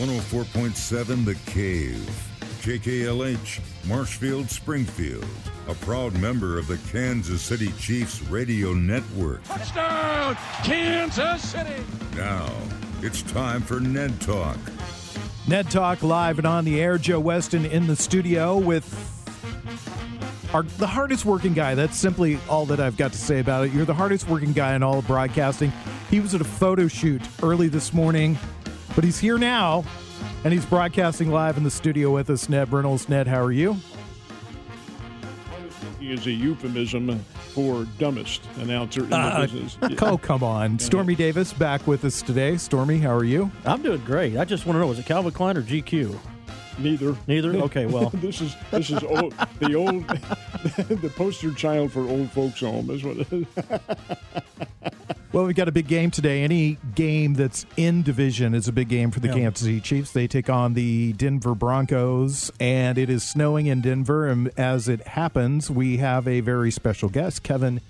104.7 The Cave. KKLH, Marshfield, Springfield. A proud member of the Kansas City Chiefs radio network. Touchdown, Kansas City! Now, it's time for Ned Talk. Ned Talk live and on the air. Joe Weston in the studio with our, the hardest working guy. That's simply all that I've got to say about it. You're the hardest working guy in all of broadcasting. He was at a photo shoot early this morning, but he's here now and he's broadcasting live in the studio with us. Ned Reynolds. Ned, how are you? He is a euphemism for dumbest announcer in Uh, the business. Oh, come on. Stormy Davis back with us today. Stormy, how are you? I'm doing great. I just want to know, was it Calvin Klein or GQ? Neither. Neither? Okay, well. this is this is old, the old the poster child for old folks home is what it is. Well, we've got a big game today. Any game that's in division is a big game for the Yeah. Kansas City Chiefs. They take on the Denver Broncos, and it is snowing in Denver. And as it happens, we have a very special guest. Kevin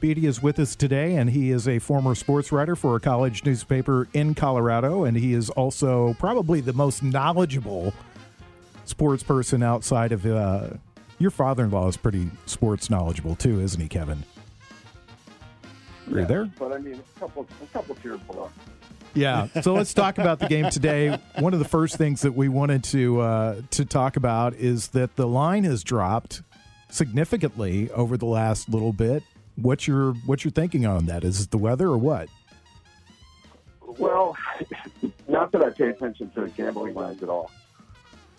Beatty is with us today, and he is a former sports writer for a college newspaper in Colorado, and he is also probably the most knowledgeable sports person outside of uh, your father-in-law is pretty sports knowledgeable too, isn't he, Kevin? Are you there? But I mean, a couple, a couple tiers below. Yeah. So let's talk about the game today. One of the first things that we wanted to uh, to talk about is that the line has dropped significantly over the last little bit. What's your what's your thinking on that? Is it the weather or what? Well, not that I pay attention to the gambling lines at all,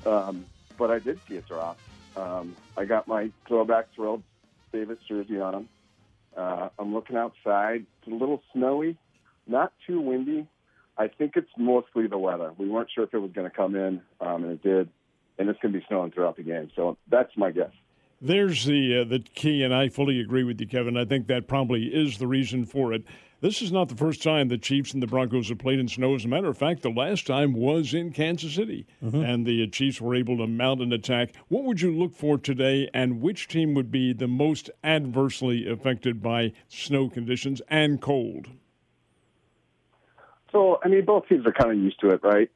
um, but I did see it drop. Um, I got my throwback Terrell Davis jersey on. Uh, I'm looking outside. It's a little snowy, not too windy. I think it's mostly the weather. We weren't sure if it was going to come in, um, and it did, and it's going to be snowing throughout the game. So that's my guess. There's the uh, the key, and I fully agree with you, Kevin. I think that probably is the reason for it. This is not the first time the Chiefs and the Broncos have played in snow. As a matter of fact, the last time was in Kansas City, and the Chiefs were able to mount an attack. What would you look for today, and which team would be the most adversely affected by snow conditions and cold? So, I mean, both teams are kind of used to it, right?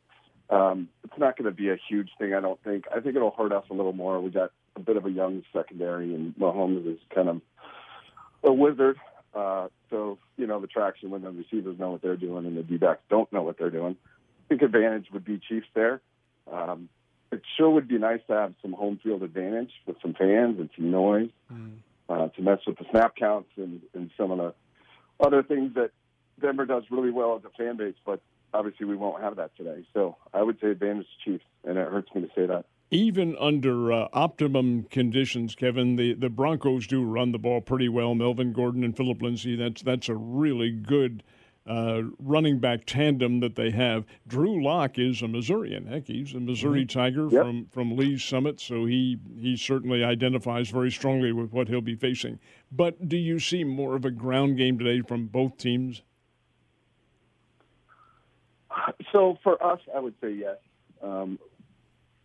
Um, it's not going to be a huge thing, I don't think. I think it'll hurt us a little more. We got a bit of a young secondary, and Mahomes is kind of a wizard. Uh, so, you know, the traction when the receivers know what they're doing and the D-backs don't know what they're doing. I think advantage would be Chiefs there. Um, it sure would be nice to have some home field advantage with some fans and some noise uh, to mess with the snap counts and, and some of the other things that Denver does really well as a fan base, but obviously we won't have that today. So I would say advantage Chiefs, and it hurts me to say that. Even under uh, optimum conditions, Kevin, the, the Broncos do run the ball pretty well. Melvin Gordon and Philip Lindsay, that's that's a really good uh, running back tandem that they have. Drew Lock is a Missourian. Heck, he's a Missouri Tiger Yep. from, from Lee's Summit, so he, he certainly identifies very strongly with what he'll be facing. But do you see more of a ground game today from both teams? So for us, I would say yes. Um,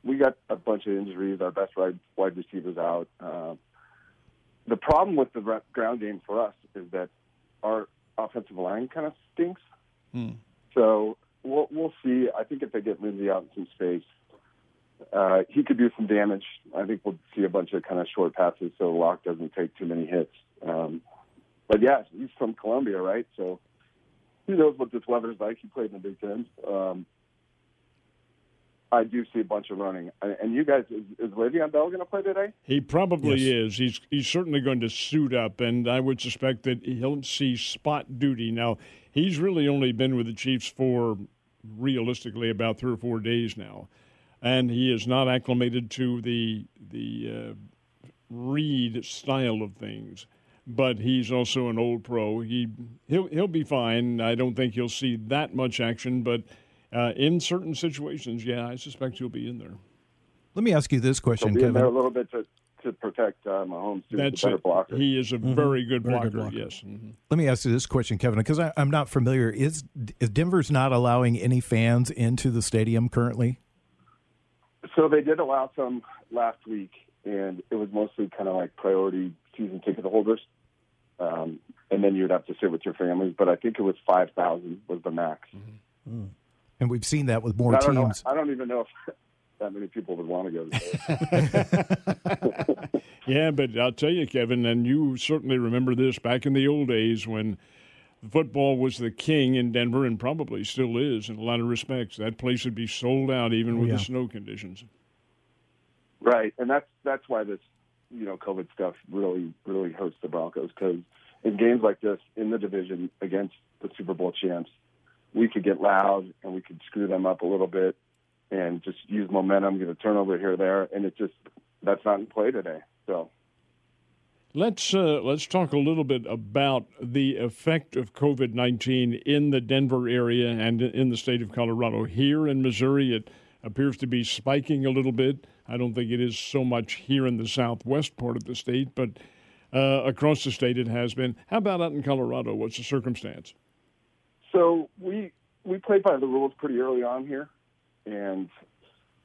we got a bunch of injuries. Our best wide, wide receivers out. Uh, the problem with the ground game for us is that our offensive line kind of stinks. So we'll, we'll see. I think if they get Lindsay out in some space, uh, he could do some damage. I think we'll see a bunch of kind of short passes so Lock doesn't take too many hits. Um, but yeah, he's from Columbia, right? So he knows what this weather's like. He played in the Big Ten. Um, I do see a bunch of running. And and you guys, is, is Le'Veon Bell going to play today? He probably Yes. is. He's he's certainly going to suit up, and I would suspect that he'll see spot duty. Now, he's really only been with the Chiefs for realistically about three or four days now, and he is not acclimated to the the uh, Reid style of things. But he's also an old pro. He he'll he'll be fine. I don't think he'll see that much action, but uh, in certain situations, yeah, I suspect he'll be in there. Let me ask you this He'll question, Kevin. in there a little bit to, to protect uh, Mahomes, too. That's a better blocker. He is a very good Very blocker. good blocker. Yes. Mhm. Let me ask you this question, Kevin, because I'm not familiar. Is, is Denver's not allowing any fans into the stadium currently? So they did allow some last week, and it was mostly kind of like priority season ticket holders. Um, and then you'd have to sit with your families. But I think it was 5,000 was the max. And we've seen that with more I teams. Know, I don't even know if that many people would want to go to yeah, but I'll tell you, Kevin, and you certainly remember this back in the old days when football was the king in Denver and probably still is in a lot of respects. That place would be sold out even oh, with yeah. the snow conditions. Right, and that's that's why this you know COVID stuff really really hurts the Broncos because in games like this in the division against the Super Bowl champs, we could get loud and we could screw them up a little bit and just use momentum, get a turnover here or there, and it just that's not in play today. So let's uh, let's talk a little bit about the effect of COVID nineteen in the Denver area and in the state of Colorado. Here in Missouri, it appears to be spiking a little bit. I don't think it is so much here in the southwest part of the state, but uh, across the state it has been. How about out in Colorado? What's the circumstance? So we we played by the rules pretty early on here, and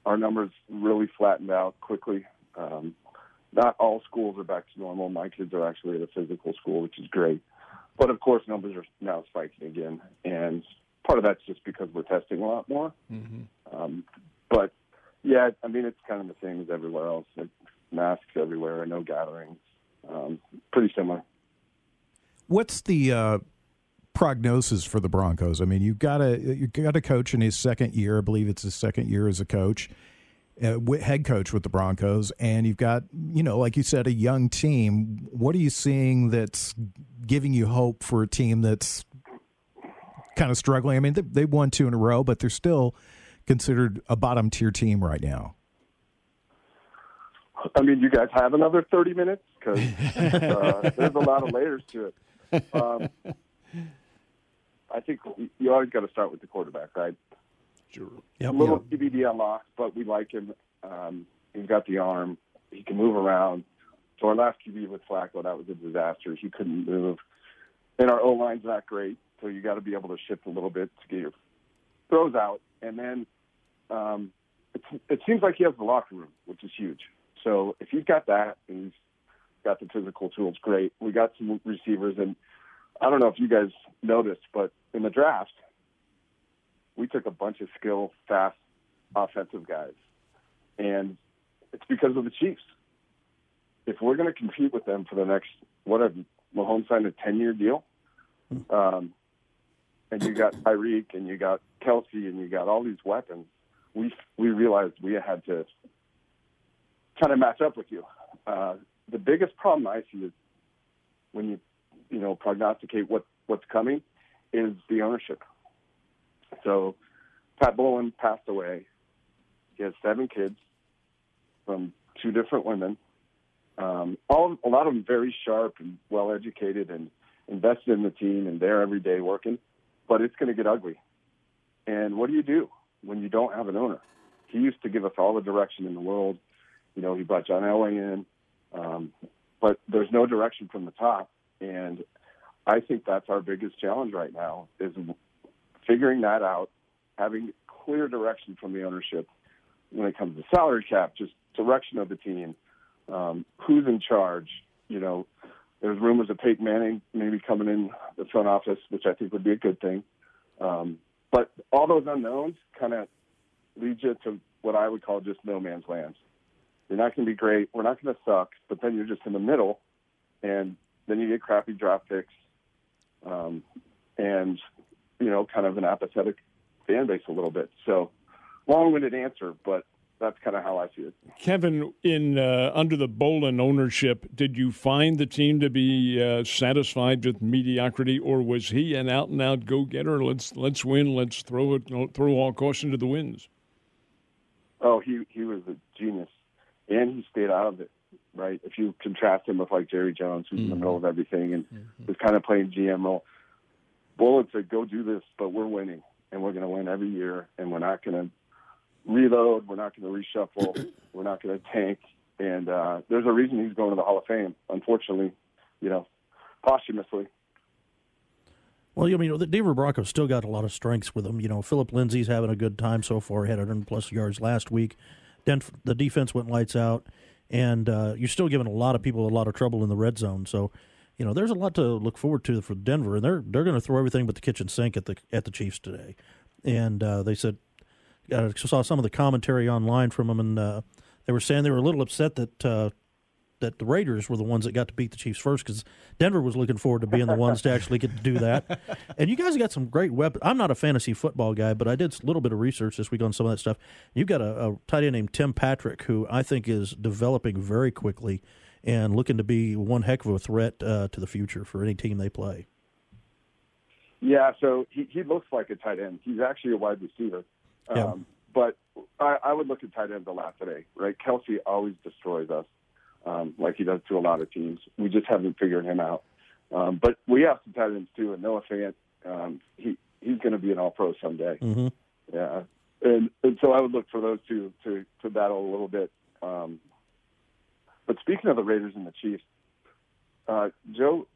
our numbers really flattened out quickly. Um, not all schools are back to normal. My kids are actually at a physical school, which is great. But of course, numbers are now spiking again, and part of that's just because we're testing a lot more. Mm-hmm. Um, but yeah, I mean, it's kind of the same as everywhere else. Like masks everywhere, no gatherings. Um, pretty similar. What's the uh, prognosis for the Broncos? I mean, you've got a you got a coach in his second year. I believe it's his second year as a coach, uh, head coach with the Broncos, and you've got you know, like you said, a young team. What are you seeing that's giving you hope for a team that's kind of struggling? I mean, they, they won two in a row, but they're still considered a bottom tier team right now. I mean, you guys have another 30 minutes because uh, there's a lot of layers to it. Um, I think you always got to start with the quarterback, right? Sure. Yep, a little yep. TBD on Lock, but we like him. Um, he's got the arm. He can move around. So our last QB with Flacco, that was a disaster. He couldn't move. And our O line's not great, so you got to be able to shift a little bit to get your throws out. And then um, it, it seems like he has the locker room, which is huge. So if you've got that and he's got the physical tools, great. We got some receivers, and I don't know if you guys noticed, but in the draft, we took a bunch of skill, fast, offensive guys, and it's because of the Chiefs. If we're going to compete with them for the next, what have Mahomes signed a ten-year deal, um, and you got Tyreek and you got Kelce and you got all these weapons, we we realized we had to kind of match up with you. Uh, the biggest problem I see is when you you know prognosticate what what's coming is the ownership. So Pat Bowlen passed away. He has seven kids from two different women. Um, all a lot of them very sharp and well educated and invested in the team and there every day working. But it's going to get ugly. And what do you do when you don't have an owner? He used to give us all the direction in the world. You know, he brought John Elway in, um, but there's no direction from the top. And I think that's our biggest challenge right now is figuring that out, having clear direction from the ownership when it comes to salary cap, just direction of the team, um, who's in charge. You know, there's rumors of Peyton Manning maybe coming in the front office, which I think would be a good thing. Um, but all those unknowns kind of lead you to what I would call just no man's land. You're not going to be great. We're not going to suck, but then you're just in the middle, and then you get crappy draft picks, um, and you know, kind of an apathetic fan base a little bit. So, long-winded answer, but that's kind of how I see it. Kevin, in uh, under the Bowlen ownership, did you find the team to be uh, satisfied with mediocrity, or was he an out-and-out go-getter? Let's let's win. Let's throw it. Throw all caution to the winds. Oh, he he was a genius, and he stayed out of it. Right. If you contrast him with like Jerry Jones, who's mm-hmm. in the middle of everything and mm-hmm. was kind of playing GM role, Bowlen said, "Go do this, but we're winning, and we're going to win every year, and we're not going to." reload. We're not going to reshuffle. We're not going to tank. And uh, there's a reason he's going to the Hall of Fame. Unfortunately, you know, posthumously. Well, you know, the Denver Broncos still got a lot of strengths with them. You know, Philip Lindsay's having a good time so far. Had 100 plus yards last week. Then the defense went lights out, and uh, you're still giving a lot of people a lot of trouble in the red zone. So, you know, there's a lot to look forward to for Denver, and they're they're going to throw everything but the kitchen sink at the at the Chiefs today and uh, they said I saw some of the commentary online from them, and uh, they were saying they were a little upset that uh, that the Raiders were the ones that got to beat the Chiefs first because Denver was looking forward to being the ones to actually get to do that. And you guys got some great weapons. I'm not a fantasy football guy, but I did a little bit of research this week on some of that stuff. You've got a, a tight end named Tim Patrick who I think is developing very quickly and looking to be one heck of a threat uh, to the future for any team they play. Yeah, so he, he looks like a tight end. He's actually a wide receiver. Yeah. Um, but I, I would look at tight ends a lot today, right? Kelce always destroys us, um, like he does to a lot of teams. We just haven't figured him out. Um, but we have some tight ends too, and Noah Fant, um, he he's going to be an All Pro someday. Mm-hmm. Yeah, and and so I would look for those two to to battle a little bit. Um, but speaking of the Raiders and the Chiefs, uh, Joe,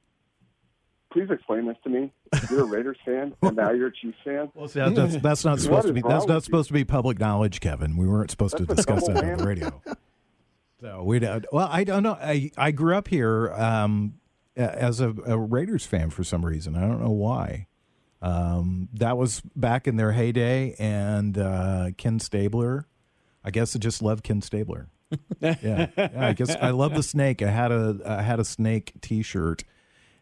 please explain this to me. You're a Raiders fan, and now you're a Chiefs fan. Well, see, that's, that's not supposed to be that's with not you? supposed to be public knowledge, Kevin. We weren't supposed to That's a discuss double that on the radio. So we don't. Well, I don't know. I I grew up here um, as a, a Raiders fan for some reason. I don't know why. Um, that was back in their heyday, and uh, Ken Stabler. I guess I just love Ken Stabler. yeah, yeah, I guess I love the snake. I had a I had a snake T-shirt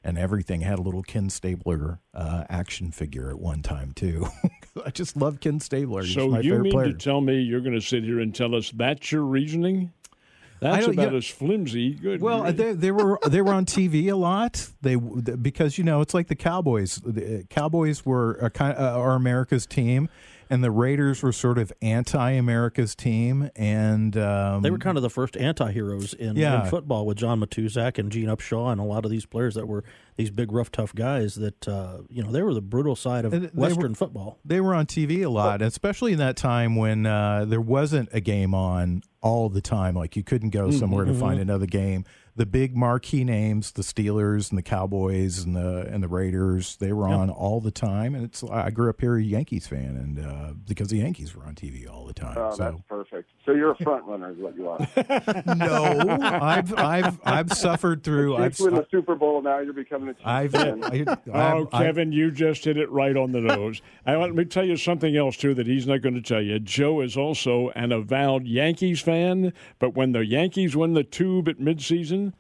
and everything. I had a little Ken Stabler uh, action figure at one time too. I just love Ken Stabler. He's So you mean player. to tell me you're going to sit here and tell us that's your reasoning? That's about yeah. as flimsy. Good. well, they, they were they were on TV a lot. They because you know it's like the Cowboys. The Cowboys were a kind uh, are America's team, and the Raiders were sort of anti-America's team. And um, They were kind of the first anti-heroes in, Yeah. in football with John Matuszak and Gene Upshaw and a lot of these players that were these big, rough, tough guys that, uh, you know, they were the brutal side of Western were- football. they were on TV a lot, especially in that time when uh, there wasn't a game on all the time. Like you couldn't go somewhere to find another game. The big marquee names, the Steelers and the Cowboys and the and the Raiders, they were on all the time. And it's I grew up here a Yankees fan, and uh, because the Yankees were on TV all the time. Oh, that's so perfect. So you're a front runner, is what you are. no, I've I've I've suffered through. I've Chiefs win the Super Bowl. Now you're becoming a Chiefs I've. I, Oh, I've- I've- Kevin, you just hit it right on the nose. I want me tell you something else too that he's not going to tell you. Joe is also an avowed Yankees fan, but when the Yankees won the tube at midseason,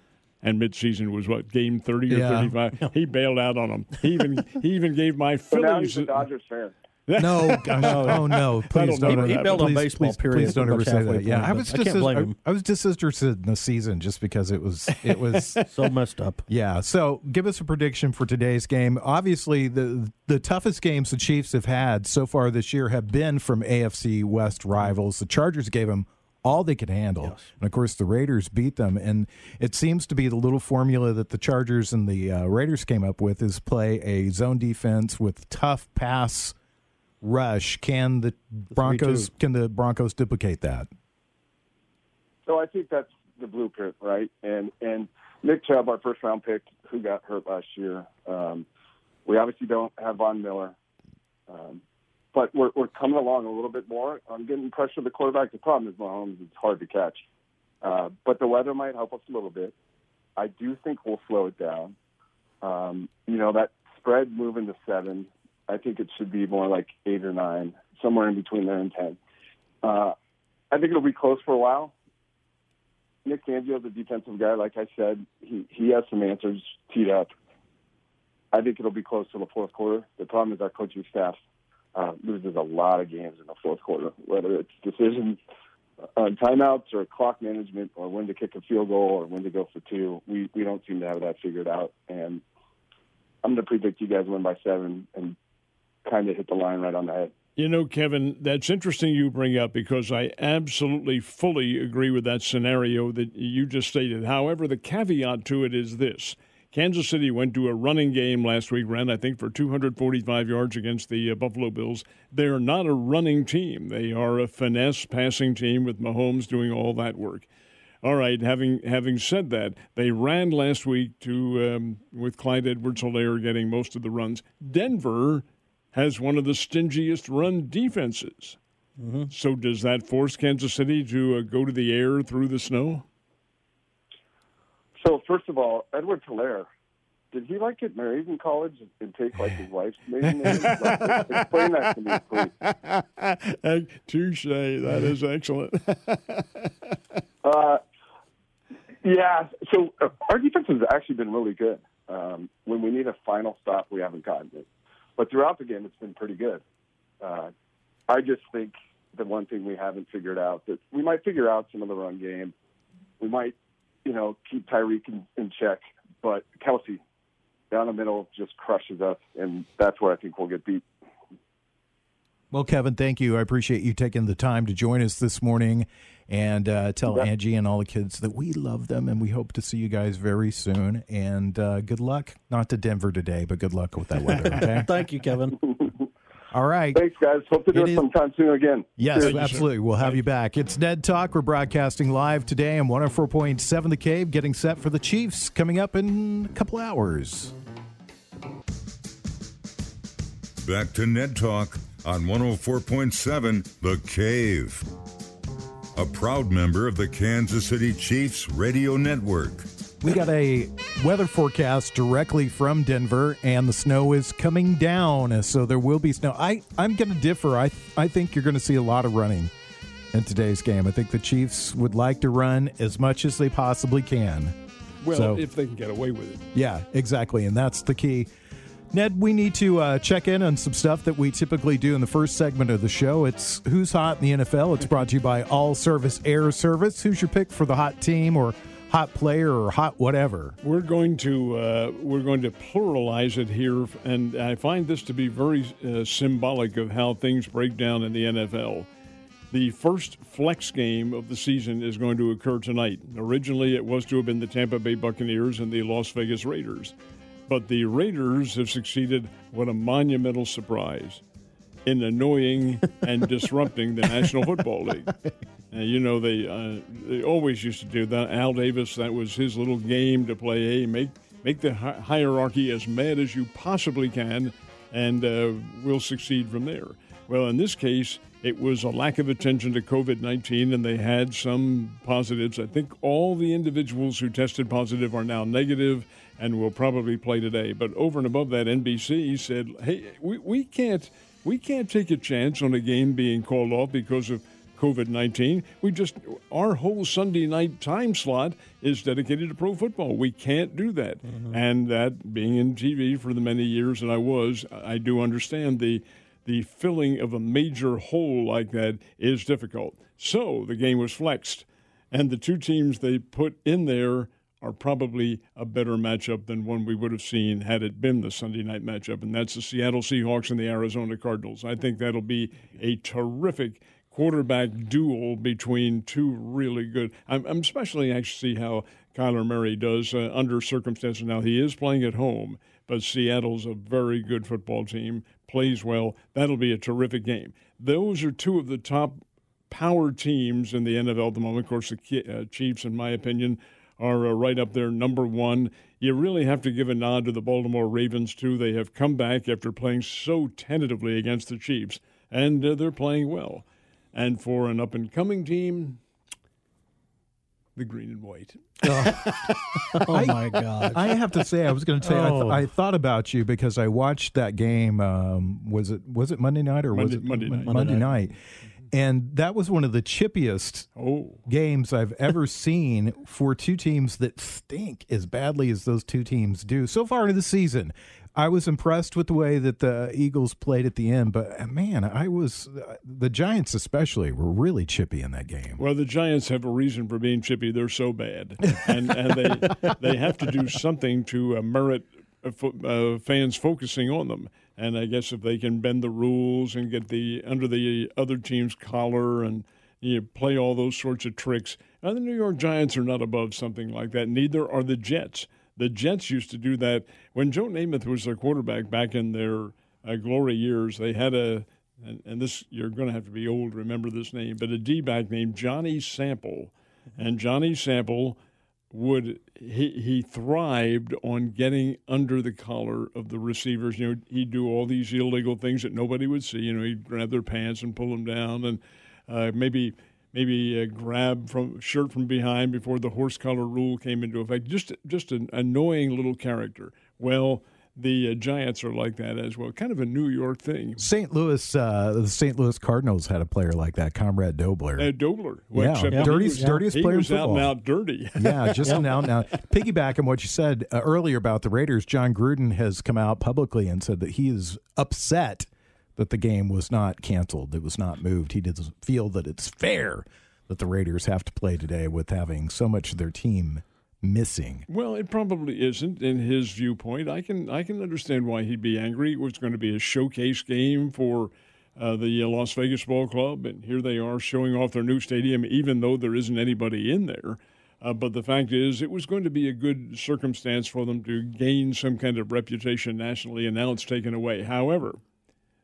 and midseason was what game thirty or Yeah. thirty-five, he bailed out on them. He even he even gave my So now he's a Dodgers fan. No, gosh, oh no! Please That'll don't. never please, happen. He built on please, baseball, please, period, Please don't ever say that. Yeah, I but was I can't just blame I, him. I was disinterested in the season just because it was it was So messed up. yeah. So give us a prediction for today's game. Obviously, the the toughest games the Chiefs have had so far this year have been from AFC West rivals. The Chargers gave them all they could handle, and of course the Raiders beat them. And it seems to be the little formula that the Chargers and the uh, Raiders came up with is play a zone defense with tough pass rush. Can the Broncos can the Broncos duplicate that? So I think that's the blueprint, right? And and Nick Chubb, our first round pick, who got hurt last year. Um, we obviously don't have Von Miller, um, but we're we're coming along a little bit more I'm getting pressure at the quarterback. The problem is Mahomes; it's hard to catch. Uh, but the weather might help us a little bit. I do think we'll slow it down. Um, you know that spread moving to seven. I think it should be more like eight or nine, somewhere in between there and ten. Uh, I think it'll be close for a while. Nick Fangio's a defensive guy, like I said. He he has some answers teed up. I think it'll be close to the fourth quarter. The problem is our coaching staff uh, loses a lot of games in the fourth quarter, whether it's decisions on timeouts or clock management or when to kick a field goal or when to go for two. We we don't seem to have that figured out. And I'm going to predict you guys win by seven and kind of hit the line right on the head. You know, Kevin, that's interesting you bring up because I absolutely fully agree with that scenario that you just stated. However, the caveat to it is this. Kansas City went to a running game last week, ran, I think, for 245 yards against the uh, Buffalo Bills. They're not a running team. They are a finesse passing team with Mahomes doing all that work. All right. Having having said that, they ran last week to um, with Clyde Edwards-Helaire getting most of the runs. Denver has one of the stingiest run defenses. So does that force Kansas City to uh, go to the air through the snow? So first of all, Edward Helaire did he like get married in college and take like his wife's maiden name? Like, explain that to me, please. Touche. That is excellent. uh, yeah. So uh, our defense has actually been really good. Um, when we need a final stop, we haven't gotten it. But throughout the game, it's been pretty good. Uh, I just think the one thing we haven't figured out that we might figure out some of the run game. We might, you know, keep Tyreek in, in check, but Kelce down the middle just crushes us, and that's where I think we'll get beat. Well, Kevin, thank you. I appreciate you taking the time to join us this morning and uh, tell yeah. Angie and all the kids that we love them and we hope to see you guys very soon. And uh, good luck, not to Denver today, but good luck with that weather. Okay? Thank you, Kevin. All right. Thanks, guys. Hope to do it, it sometime soon again. Yes, Cheers. absolutely. We'll have you back. It's Ned Talk. We're broadcasting live today on 104.7 The Cave, getting set for the Chiefs coming up in a couple hours. Back to Ned Talk on 104.7 The Cave. A proud member of the Kansas City Chiefs radio network. We got a weather forecast directly from Denver, and the snow is coming down, so there will be snow. I, I'm going to differ. I, I think you're going to see a lot of running in today's game. I think the Chiefs would like to run as much as they possibly can. Well, so, if they can get away with it. Yeah, exactly. And that's the key. Ned, we need to uh, check in on some stuff that we typically do in the first segment of the show. It's Who's Hot in the NFL. It's brought to you by All Service Air Service. Who's your pick for the hot team or hot player or hot whatever? We're going to uh, we're going to pluralize it here, and I find this to be very uh, symbolic of how things break down in the NFL. The first flex game of the season is going to occur tonight. Originally, it was to have been the Tampa Bay Buccaneers and the Las Vegas Raiders. But the Raiders have succeeded. What a monumental surprise in annoying and disrupting the National Football League. And you know they uh, they always used to do that. Al Davis, that was his little game to play. Hey, make make the hi- hierarchy as mad as you possibly can, and uh, we'll succeed from there. Well, in this case, it was a lack of attention to COVID 19, and they had some positives. I think all the individuals who tested positive are now negative and will probably play today. But over and above that, NBC said, hey, we, we, can't, we can't take a chance on a game being called off because of COVID 19. We just, our whole Sunday night time slot is dedicated to pro football. We can't do that. Mm-hmm. And that, being in TV for the many years that I was, I do understand the, the filling of a major hole like that is difficult. So the game was flexed. And the two teams they put in there are probably a better matchup than one we would have seen had it been the Sunday night matchup, and that's the Seattle Seahawks and the Arizona Cardinals. I think that'll be a terrific quarterback duel between two really good. I'm, I'm especially anxious to see how Kyler Murray does uh, under circumstances. Now, he is playing at home, but Seattle's a very good football team, plays well. That'll be a terrific game. Those are two of the top power teams in the NFL at the moment. Of course, the uh, Chiefs, in my opinion, are uh, right up there, number one. You really have to give a nod to the Baltimore Ravens, too. They have come back after playing so tentatively against the Chiefs, and uh, they're playing well. And for an up and coming team, the green and white. oh, oh my God! I have to say, I was going to say, oh. I, th- I, thought about you because I watched that game. Um, was it was it Monday night or Monday, was it Monday night? Monday, Monday night. night and that was one of the chippiest oh. games I've ever seen for two teams that stink as badly as those two teams do so far in the season. I was impressed with the way that the Eagles played at the end, but uh, man, I was uh, the Giants especially were really chippy in that game. Well, the Giants have a reason for being chippy; they're so bad, and and they they have to do something to uh, merit uh fans focusing on them. And I guess if they can bend the rules and get the under the other team's collar and you know, play all those sorts of tricks, and the New York Giants are not above something like that. Neither are the Jets. The Jets used to do that when Joe Namath was their quarterback back in their uh, glory years. They had a and, and this you're going to have to be old to remember this name, but a D back named Johnny Sample, and Johnny Sample would he he thrived on getting under the collar of the receivers. You know, he'd do all these illegal things that nobody would see. You know, he'd grab their pants and pull them down, and uh, maybe maybe uh, grab from shirt from behind before the horse collar rule came into effect. Just just an annoying little character. Well, the uh, Giants are like that as well. Kind of a New York thing. St. Louis, uh, the St. Louis Cardinals had a player like that, Conrad Dobler. Uh, Dobler. Well, yeah, yeah. dirtiest, was, dirtiest player was in football. out and out dirty. yeah, just an now. and out. What you said uh, earlier about the Raiders, Jon Gruden has come out publicly and said that he is upset that the game was not canceled. It was not moved. He doesn't feel that it's fair that the Raiders have to play today with having so much of their team missing. Well, it probably isn't in his viewpoint. I can I can understand why he'd be angry. It was going to be a showcase game for uh, the Las Vegas Ball Club, and here they are showing off their new stadium, even though there isn't anybody in there. Uh, but the fact is, it was going to be a good circumstance for them to gain some kind of reputation nationally, and now it's taken away. However,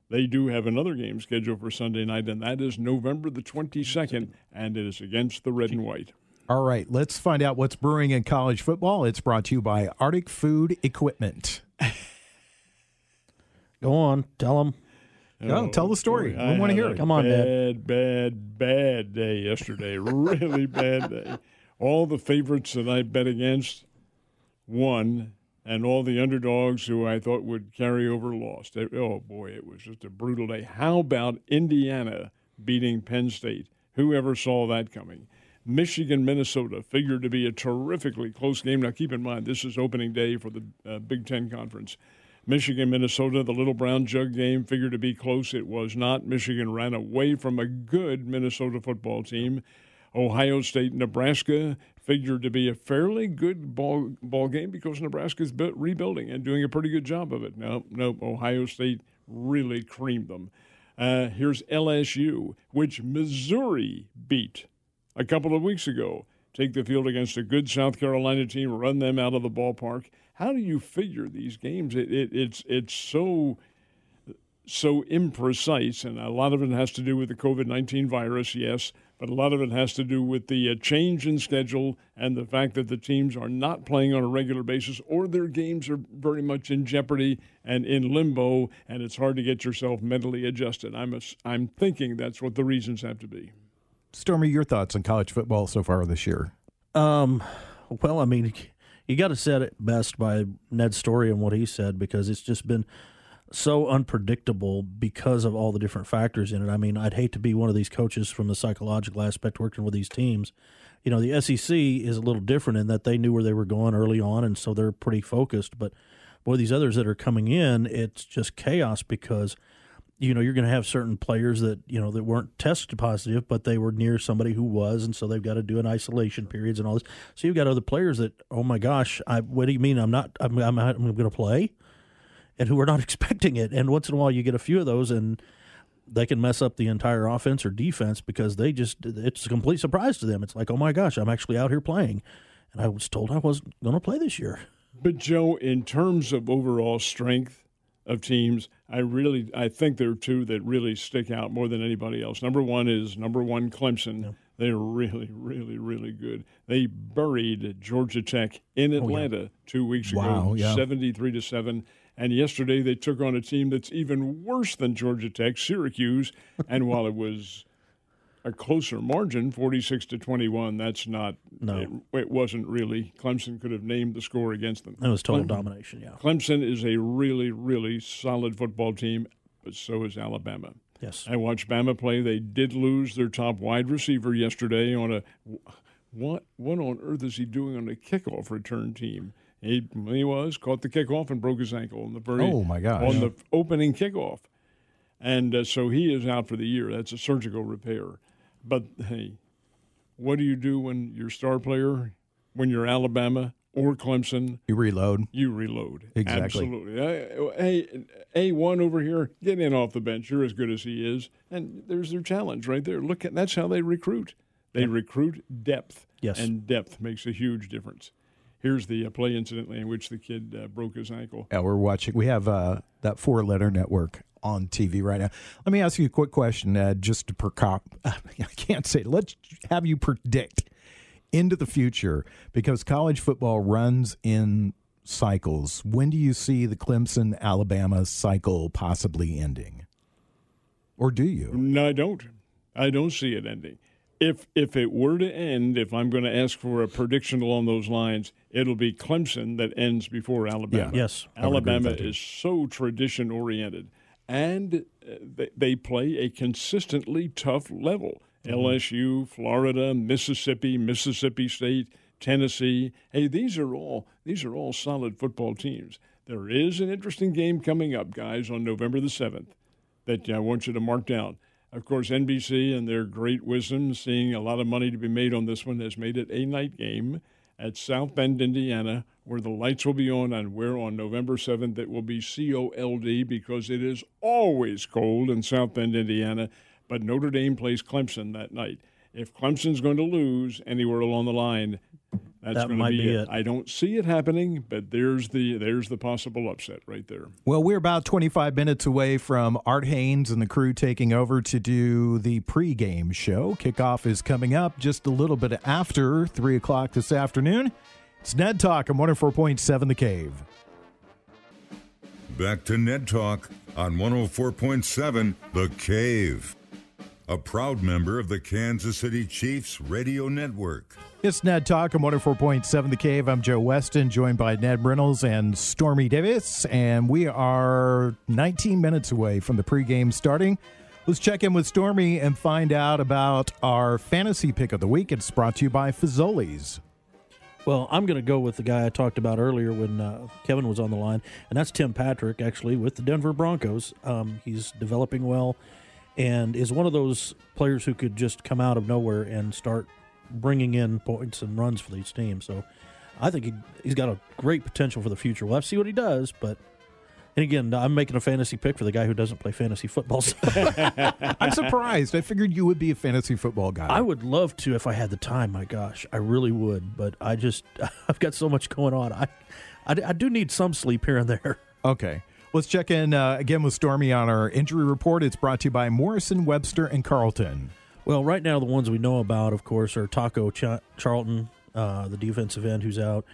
they do have another game scheduled for Sunday night, and that is November the 22nd, and it is against the Red and White. All right, let's find out what's brewing in college football. It's brought to you by Arctic Food Equipment. Go on, tell them. Oh, tell the oh, story. Boy, we want to hear it. Come on, bad, Dad. Bad, bad day yesterday. really bad day. All the favorites that I bet against won, and all the underdogs who I thought would carry over lost. Oh, boy, it was just a brutal day. How about Indiana beating Penn State? Who ever saw that coming? Michigan, Minnesota figured to be a terrifically close game. Now, keep in mind, this is opening day for the uh, Big Ten Conference. Michigan, Minnesota, the Little Brown Jug game figured to be close. It was not. Michigan ran away from a good Minnesota football team. Ohio State, Nebraska figured to be a fairly good ball ball game because Nebraska's built, rebuilding and doing a pretty good job of it. No, no, Ohio State really creamed them. Uh, here's LSU, which Missouri beat a couple of weeks ago. Take the field against a good South Carolina team, run them out of the ballpark. How do you figure these games? It, it, it's it's so so imprecise, and a lot of it has to do with the COVID nineteen virus, yes, but a lot of it has to do with the uh, change in schedule and the fact that the teams are not playing on a regular basis, or their games are very much in jeopardy and in limbo, and it's hard to get yourself mentally adjusted. I'm a, I'm thinking that's what the reasons have to be. Stormy, your thoughts on college football so far this year? Um, well, I mean, you got to set it best by Ned's story and what he said because it's just been so unpredictable because of all the different factors in it. I mean, I'd hate to be one of these coaches from the psychological aspect working with these teams. You know, the SEC is a little different in that they knew where they were going early on, and so they're pretty focused. But boy, these others that are coming in, it's just chaos because – you know you're going to have certain players that you know that weren't tested positive but they were near somebody who was and so they've got to do an isolation periods and all this. So you've got other players that oh my gosh I, what do you mean i'm not i'm, I'm, I'm going to play? And who are not expecting it. And once in a while you get a few of those and they can mess up the entire offense or defense because they just it's a complete surprise to them. It's like oh my gosh i'm actually out here playing. And i was told i wasn't going to play this year. But joe in terms of overall strength of teams. I really, I think there are two that really stick out more than anybody else. Number one is number one Clemson. Yep. They're really, really, really good. They buried Georgia Tech in Atlanta oh, yeah. two weeks wow, ago, yeah. seventy-three to seven. And yesterday they took on a team that's even worse than Georgia Tech, Syracuse. and while it was a closer margin, 46 to 21. That's not. No, it, it, wasn't really. Clemson could have named the score against them. It was total domination. Yeah. Clemson is a really, really solid football team, but so is Alabama. Yes. I watched Bama play. They did lose their top wide receiver yesterday on a. What what on earth is he doing on a kickoff return team? He, he was caught the kickoff and broke his ankle on the very. Oh my gosh! On the opening kickoff, and uh, so he is out for the year. That's a surgical repair. But hey, what do you do when your star player, when you're Alabama or Clemson? You reload. You reload. Exactly. Absolutely. Hey, A one over here, get in off the bench. You're as good as he is, and there's their challenge right there. Look at that's how they recruit. They recruit depth. Yes. And depth makes a huge difference. Here's the uh, play, incidentally, in which the kid uh, broke his ankle. Yeah, we're watching. We have uh, that four letter network on TV right now. Let me ask you a quick question, Ed, just to per cop. I can't say. Let's have you predict into the future because college football runs in cycles. When do you see the Clemson Alabama cycle possibly ending? Or do you? No, I don't. I don't see it ending. If if it were to end, if I'm going to ask for a prediction along those lines, it'll be Clemson that ends before Alabama. Yeah. Yes, Alabama is so tradition oriented, and uh, they, they play a consistently tough level. Mm-hmm. LSU, Florida, Mississippi, Mississippi State, Tennessee. Hey, these are all these are all solid football teams. There is an interesting game coming up, guys, on November the seventh that I want you to mark down. Of course, NBC and their great wisdom, seeing a lot of money to be made on this one, has made it a night game at South Bend, Indiana, where the lights will be on and where on November 7th it will be COLD because it is always cold in South Bend, Indiana. But Notre Dame plays Clemson that night. If Clemson's going to lose anywhere along the line, that's that going to be, be it. it. I don't see it happening, but there's the there's the possible upset right there. Well, we're about 25 minutes away from Art Haynes and the crew taking over to do the pregame show. Kickoff is coming up just a little bit after 3 o'clock this afternoon. It's Ned Talk on 104.7 The Cave. Back to Ned Talk on 104.7 The Cave. A proud member of the Kansas City Chiefs radio network. It's Ned Talk on 104.7 The Cave. I'm Joe Weston, joined by Ned Reynolds and Stormy Davis, and we are 19 minutes away from the pregame starting. Let's check in with Stormy and find out about our fantasy pick of the week. It's brought to you by Fazoli's. Well, I'm going to go with the guy I talked about earlier when uh, Kevin was on the line, and that's Tim Patrick, actually, with the Denver Broncos. Um, he's developing well and is one of those players who could just come out of nowhere and start bringing in points and runs for these teams. So I think he, he's got a great potential for the future. We'll have to see what he does, but. And again, I'm making a fantasy pick for the guy who doesn't play fantasy football. So I'm surprised. I figured you would be a fantasy football guy. I would love to if I had the time. My gosh, I really would. But I just I've got so much going on. I I, I do need some sleep here and there. Okay. Let's check in uh, again with Stormy on our injury report. It's brought to you by Morrison, Webster, and Carlton. Well, right now the ones we know about, of course, are Taco Ch- Charlton, uh, the defensive end who's out,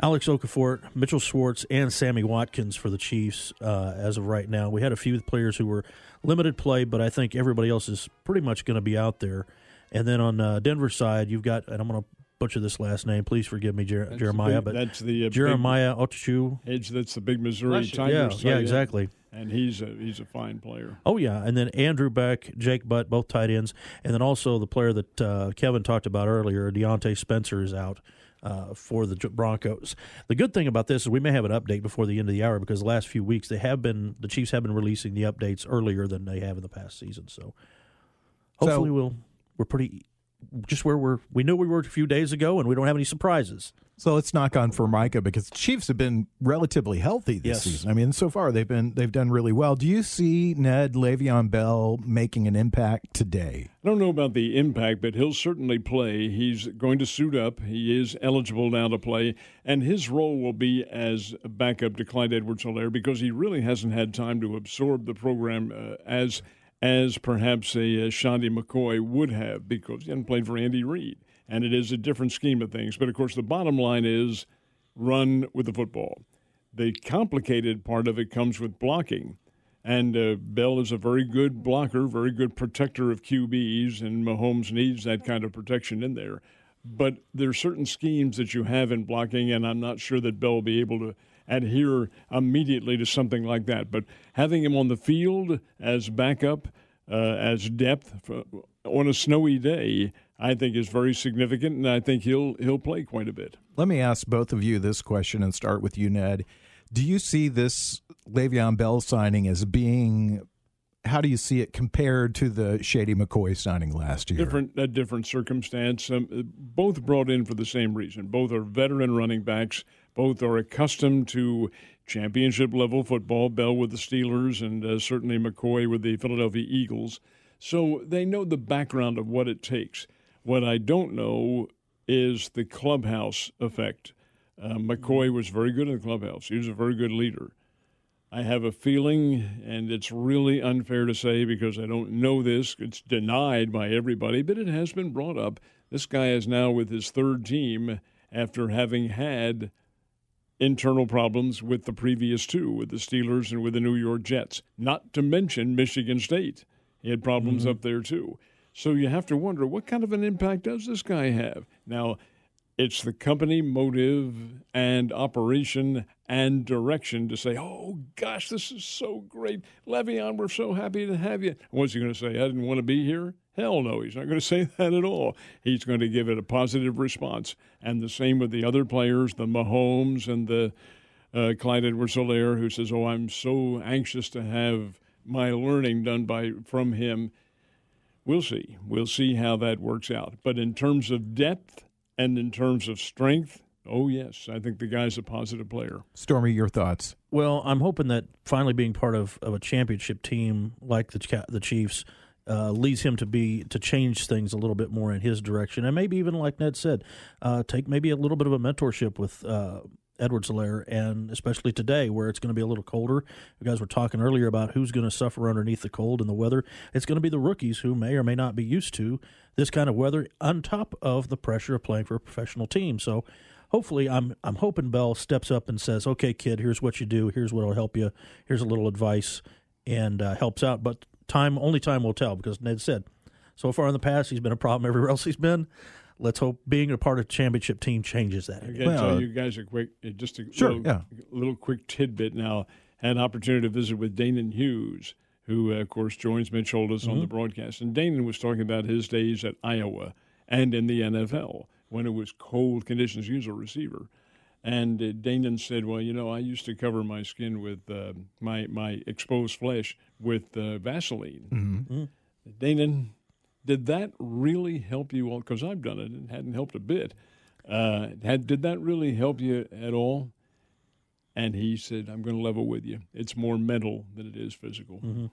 Alex Okafor, Mitchell Schwartz, and Sammy Watkins for the Chiefs uh, as of right now. We had a few players who were limited play, but I think everybody else is pretty much going to be out there. And then on uh, Denver side, you've got, and I'm going to butcher this last name. Please forgive me, Jer- That's Jeremiah, the big, but that's the uh, Jeremiah Attaochu. Big, Edge, that's the big Missouri Bless you. Tigers. Yeah, yeah, exactly. And he's a he's a fine player. Oh yeah, and then Andrew Beck, Jake Butt, both tight ends, and then also the player that uh, Kevin talked about earlier, Diontae Spencer, is out uh, for the Broncos. The good thing about this is we may have an update before the end of the hour because the last few weeks they have been the Chiefs have been releasing the updates earlier than they have in the past season. So hopefully So- we'll we're pretty just where we're we knew we were a few days ago, and we don't have any surprises. So let's knock on Formica because the Chiefs have been relatively healthy this Yes. season. I mean, so far they've been they've done really well. Do you see Ned Le'Veon Bell making an impact today? I don't know about the impact, but he'll certainly play. He's going to suit up. He is eligible now to play, and his role will be as a backup to Clyde Edwards-Helaire because he really hasn't had time to absorb the program uh, as as perhaps a uh, Shady McCoy would have because he hadn't played for Andy Reid, and it is a different scheme of things. But of course, the bottom line is run with the football. The complicated part of it comes with blocking. And uh, Bell is a very good blocker, very good protector of QBs, and Mahomes needs that kind of protection in there. But there are certain schemes that you have in blocking, and I'm not sure that Bell will be able to adhere immediately to something like that. But having him on the field as backup, uh, as depth for, on a snowy day, I think is very significant, and I think he'll he'll play quite a bit. Let me ask both of you this question and start with you, Ned. Do you see this Le'Veon Bell signing as being how do you see it compared to the Shady McCoy signing last year? different a different circumstance. Um, both brought in for the same reason. Both are veteran running backs. Both are accustomed to championship level football. Bell with the Steelers, and uh, certainly McCoy with the Philadelphia Eagles. So they know the background of what it takes. What I don't know is the clubhouse effect. Uh, McCoy was very good in the clubhouse. He was a very good leader. I have a feeling, and it's really unfair to say because I don't know this, it's denied by everybody, but it has been brought up. This guy is now with his third team after having had internal problems with the previous two, with the Steelers and with the New York Jets, not to mention Michigan State. He had problems mm-hmm. up there too. So you have to wonder what kind of an impact does this guy have? Now, it's the company motive and operation and direction to say, oh gosh, this is so great. Le'Veon, we're so happy to have you. What's he going to say? I didn't want to be here? Hell no, he's not going to say that at all. He's going to give it a positive response. And the same with the other players, the Mahomes and the uh, Clyde Edwards Helaire, who says, oh, I'm so anxious to have my learning done by from him. We'll see. We'll see how that works out. But in terms of depth and in terms of strength, oh yes, I think the guy's a positive player. Stormy, your thoughts? Well, I'm hoping that finally being part of, of a championship team like the the Chiefs uh, leads him to be to change things a little bit more in his direction, and maybe even like Ned said, uh, take maybe a little bit of a mentorship with uh, Edwards Helaire, and especially today where it's going to be a little colder. You guys were talking earlier about who's going to suffer underneath the cold and the weather. It's going to be the rookies who may or may not be used to this kind of weather, on top of the pressure of playing for a professional team. So, hopefully, I'm I'm hoping Bell steps up and says, "Okay, kid, here's what you do. Here's what'll help you. Here's a little advice," and uh, helps out. But time only time will tell because Ned said so far in the past he's been a problem everywhere else he's been let's hope being a part of championship team changes that. I got to well, tell you guys a quick, uh, just a sure, little, yeah. little quick tidbit. Now, had an opportunity to visit with Danan Hughes, who uh, of course joins Mitch Holthus mm-hmm. on the mm-hmm. broadcast, and Danan was talking about his days at Iowa and in the NFL when it was cold conditions. He was a receiver. And uh, Danan said, "Well, you know, I used to cover my skin with uh, my my exposed flesh with uh, Vaseline." Mm-hmm. Mm-hmm. Danan, did that really help you all? Because I've done it and it hadn't helped a bit. Uh, had did that really help you at all? And he said, "I'm going to level with you. It's more mental than it is physical." Mm-hmm.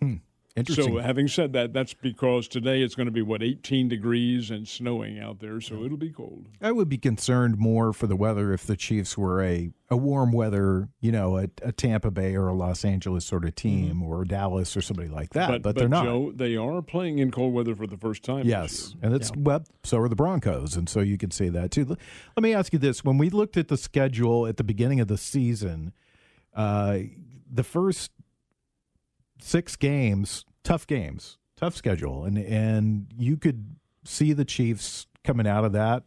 Hmm. Interesting. So, having said that, that's because today it's going to be what 18 degrees and snowing out there, so it'll be cold. I would be concerned more for the weather if the Chiefs were a, a warm weather, you know, a, a Tampa Bay or a Los Angeles sort of team, mm-hmm. or Dallas or somebody like that. But, but, they're not. Joe, they are playing in cold weather for the first time. Yes, and it's yeah. well, so are the Broncos, and so you can say that too. Let me ask you this: When we looked at the schedule at the beginning of the season, uh, the first six games tough games, tough schedule, and and you could see the Chiefs coming out of that.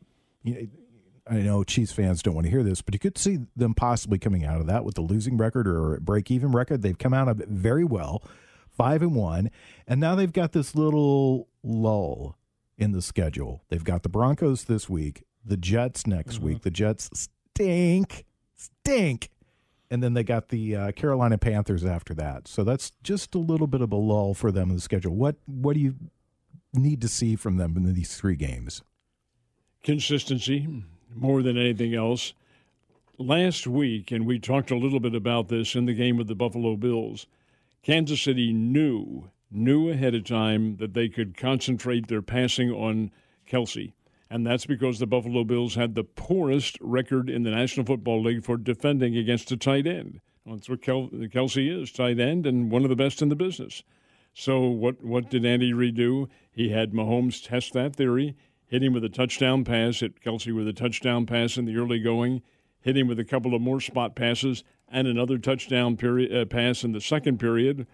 I know Chiefs fans don't want to hear this, but you could see them possibly coming out of that with a losing record or a break even record. They've come out of it very well, five and one, and now they've got this little lull in the schedule. They've got the Broncos this week, the Jets next mm-hmm. week. The Jets stink, stink and then they got the uh, Carolina Panthers after that. So that's just a little bit of a lull for them in the schedule. What what do you need to see from them in these three games? Consistency more than anything else. Last week, and we talked a little bit about this in the game with the Buffalo Bills. Kansas City knew knew ahead of time that they could concentrate their passing on Kelce and that's because the Buffalo Bills had the poorest record in the National Football League for defending against a tight end. Well, that's what Kel- Kelce is, tight end, and one of the best in the business. So what what did Andy Reid do? He had Mahomes test that theory, hit him with a touchdown pass, hit Kelce with a touchdown pass in the early going, hit him with a couple of more spot passes, and another touchdown period uh, pass in the second period.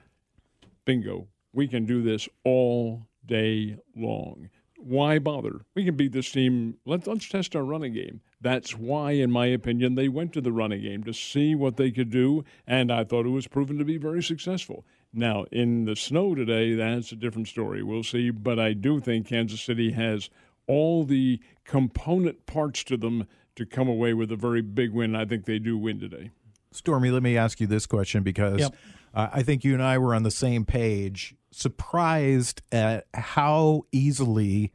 Bingo. We can do this all day long why bother? We can beat this team. Let's let's test our running game. That's why, in my opinion, they went to the running game to see what they could do, and I thought it was proven to be very successful. Now, in the snow today, that's a different story. We'll see, but I do think Kansas City has all the component parts to them to come away with a very big win. I think they do win today. Stormy, let me ask you this question because yep. uh, I think you and I were on the same page surprised at how easily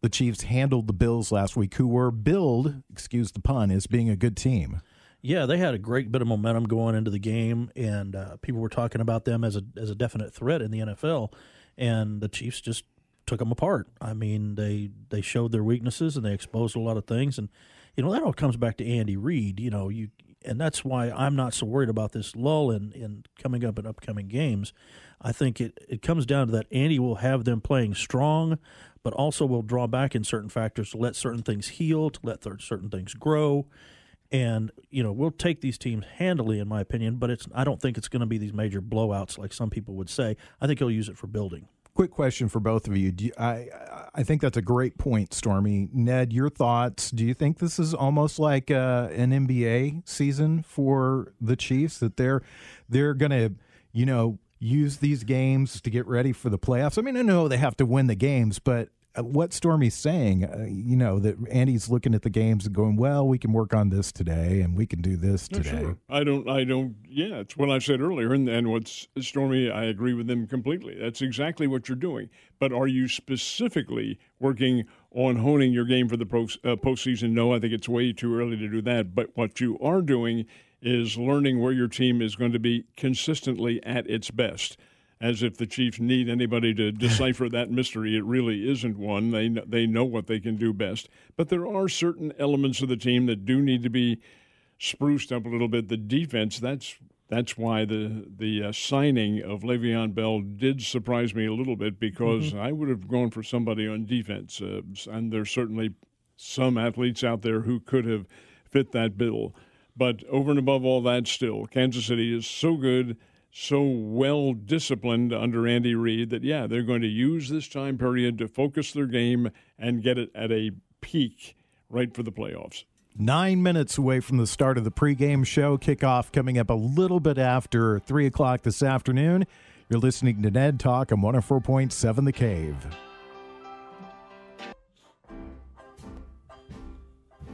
the Chiefs handled the Bills last week, who were billed, excuse the pun, as being a good team. Yeah, they had a great bit of momentum going into the game, and uh, people were talking about them as a as a definite threat in the NFL. And the Chiefs just took them apart. I mean, they they showed their weaknesses and they exposed a lot of things. And you know that all comes back to Andy Reid. You know, you and that's why I'm not so worried about this lull in in coming up in upcoming games I think it, it comes down to that Andy will have them playing strong, but also will draw back in certain factors to let certain things heal, to let certain things grow. And, you know, we'll take these teams handily, in my opinion, but it's I don't think it's going to be these major blowouts like some people would say. I think he'll use it for building. Quick question for both of you. you I I think that's a great point, Stormy. Ned, your thoughts? Do you think this is almost like uh, an NBA season for the Chiefs that they're they're going to, you know, use these games to get ready for the playoffs? I mean, I know they have to win the games, but uh, what Stormy's saying, uh, you know, that Andy's looking at the games and going, "Well, we can work on this today, and we can do this today." sure. I don't, I don't. Yeah, it's what I said earlier, and and what's Stormy. I agree with them completely. That's exactly what you're doing. But are you specifically working on honing your game for the pro, uh, postseason? No, I think it's way too early to do that. But what you are doing is learning where your team is going to be consistently at its best as if the Chiefs need anybody to decipher that mystery. It really isn't one. They they know what they can do best, but there are certain elements of the team that do need to be spruced up a little bit. The defense that's that's why the the uh, signing of Le'Veon Bell did surprise me a little bit because mm-hmm. I would have gone for somebody on defense, uh, and there's certainly some athletes out there who could have fit that bill. But over and above all that, still, Kansas City is so good so well disciplined under Andy Reid that, yeah, they're going to use this time period to focus their game and get it at a peak right for the playoffs. Nine minutes away from the start of the pregame show. Kickoff coming up a little bit after 3 o'clock this afternoon. You're listening to Ned Talk on 104.7 The Cave.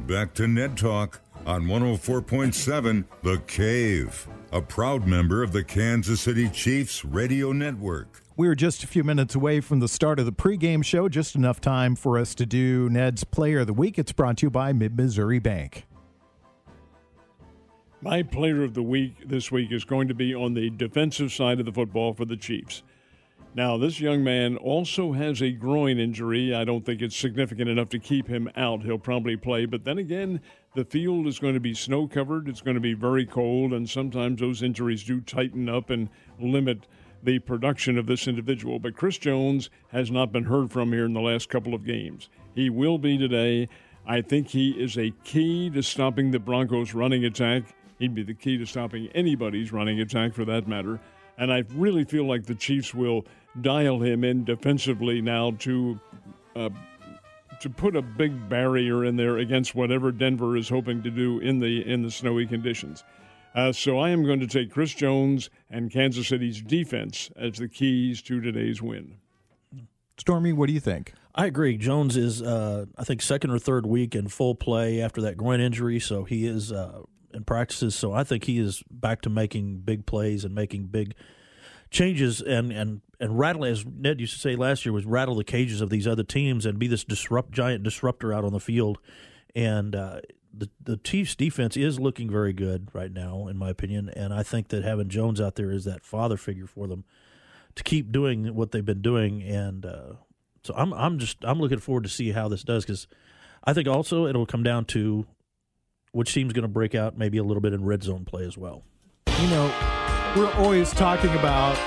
Back to Ned Talk on 104.7 The Cave a proud member of the Kansas City Chiefs radio network. We're just a few minutes away from the start of the pregame show, just enough time for us to do Ned's Player of the Week. It's brought to you by Mid Missouri Bank. My player of the week this week is going to be on the defensive side of the football for the Chiefs. Now, this young man also has a groin injury. I don't think it's significant enough to keep him out. He'll probably play, but then again, the field is going to be snow covered. It's going to be very cold, and sometimes those injuries do tighten up and limit the production of this individual. But Chris Jones has not been heard from here in the last couple of games. He will be today. I think he is a key to stopping the Broncos' running attack. He'd be the key to stopping anybody's running attack for that matter. And I really feel like the Chiefs will dial him in defensively now to uh, to put a big barrier in there against whatever Denver is hoping to do in the in the snowy conditions. Uh, so I am going to take Chris Jones and Kansas City's defense as the keys to today's win. Stormy, what do you think? I agree. Jones is, uh, I think, second or third week in full play after that groin injury, so he is uh, in practices. So I think he is back to making big plays and making big changes and and and rattle as Ned used to say last year was rattle the cages of these other teams and be this disrupt giant disruptor out on the field. And uh, the the Chiefs defense is looking very good right now, in my opinion. And I think that having Jones out there is that father figure for them to keep doing what they've been doing. And uh, so I'm I'm just I'm looking forward to see how this does because I think also it'll come down to which team's going to break out maybe a little bit in red zone play as well. You know, we're always talking about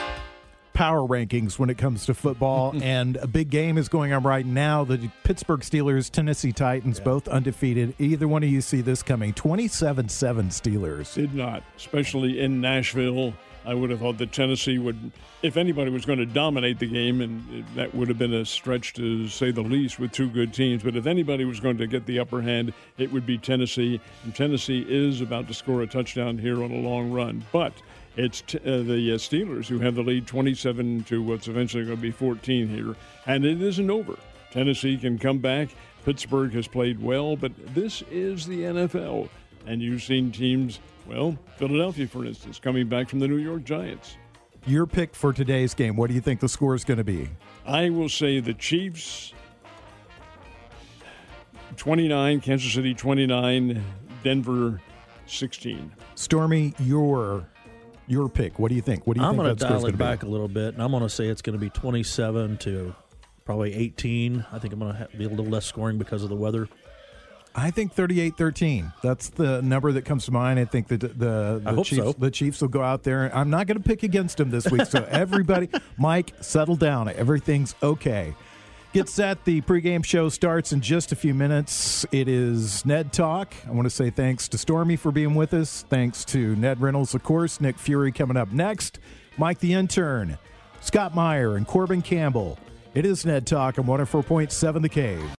power rankings when it comes to football, and a big game is going on right now. The Pittsburgh Steelers, Tennessee Titans, yeah. both undefeated. Either one of you see this coming? 27 7 Steelers. Did not, especially in Nashville. I would have thought that Tennessee would, if anybody was going to dominate the game, and that would have been a stretch to say the least with two good teams. But if anybody was going to get the upper hand, it would be Tennessee. And Tennessee is about to score a touchdown here on a long run. But it's t- uh, the uh, Steelers who have the lead 27 to what's eventually going to be 14 here. And it isn't over. Tennessee can come back. Pittsburgh has played well, but this is the NFL. And you've seen teams, well, Philadelphia, for instance, coming back from the New York Giants. Your pick for today's game, what do you think the score is going to be? I will say the Chiefs 29, Kansas City 29, Denver 16. Stormy, your your pick. What do you think? What do you I'm think? I'm going to dial it back be? a little bit, and I'm going to say it's going to be 27 to probably 18. I think I'm going to be a little less scoring because of the weather. I think 38-13. That's the number that comes to mind. I think that the the, the Chiefs so. the Chiefs will go out there. I'm not going to pick against them this week. So everybody, Mike, settle down. Everything's okay. Get set. The pregame show starts in just a few minutes. It is Ned Talk. I want to say thanks to Stormy for being with us. Thanks to Ned Reynolds, of course. Nick Fury coming up next. Mike the intern. Scott Meyer and Corbin Campbell. It is Ned Talk on 104.7 The Cave.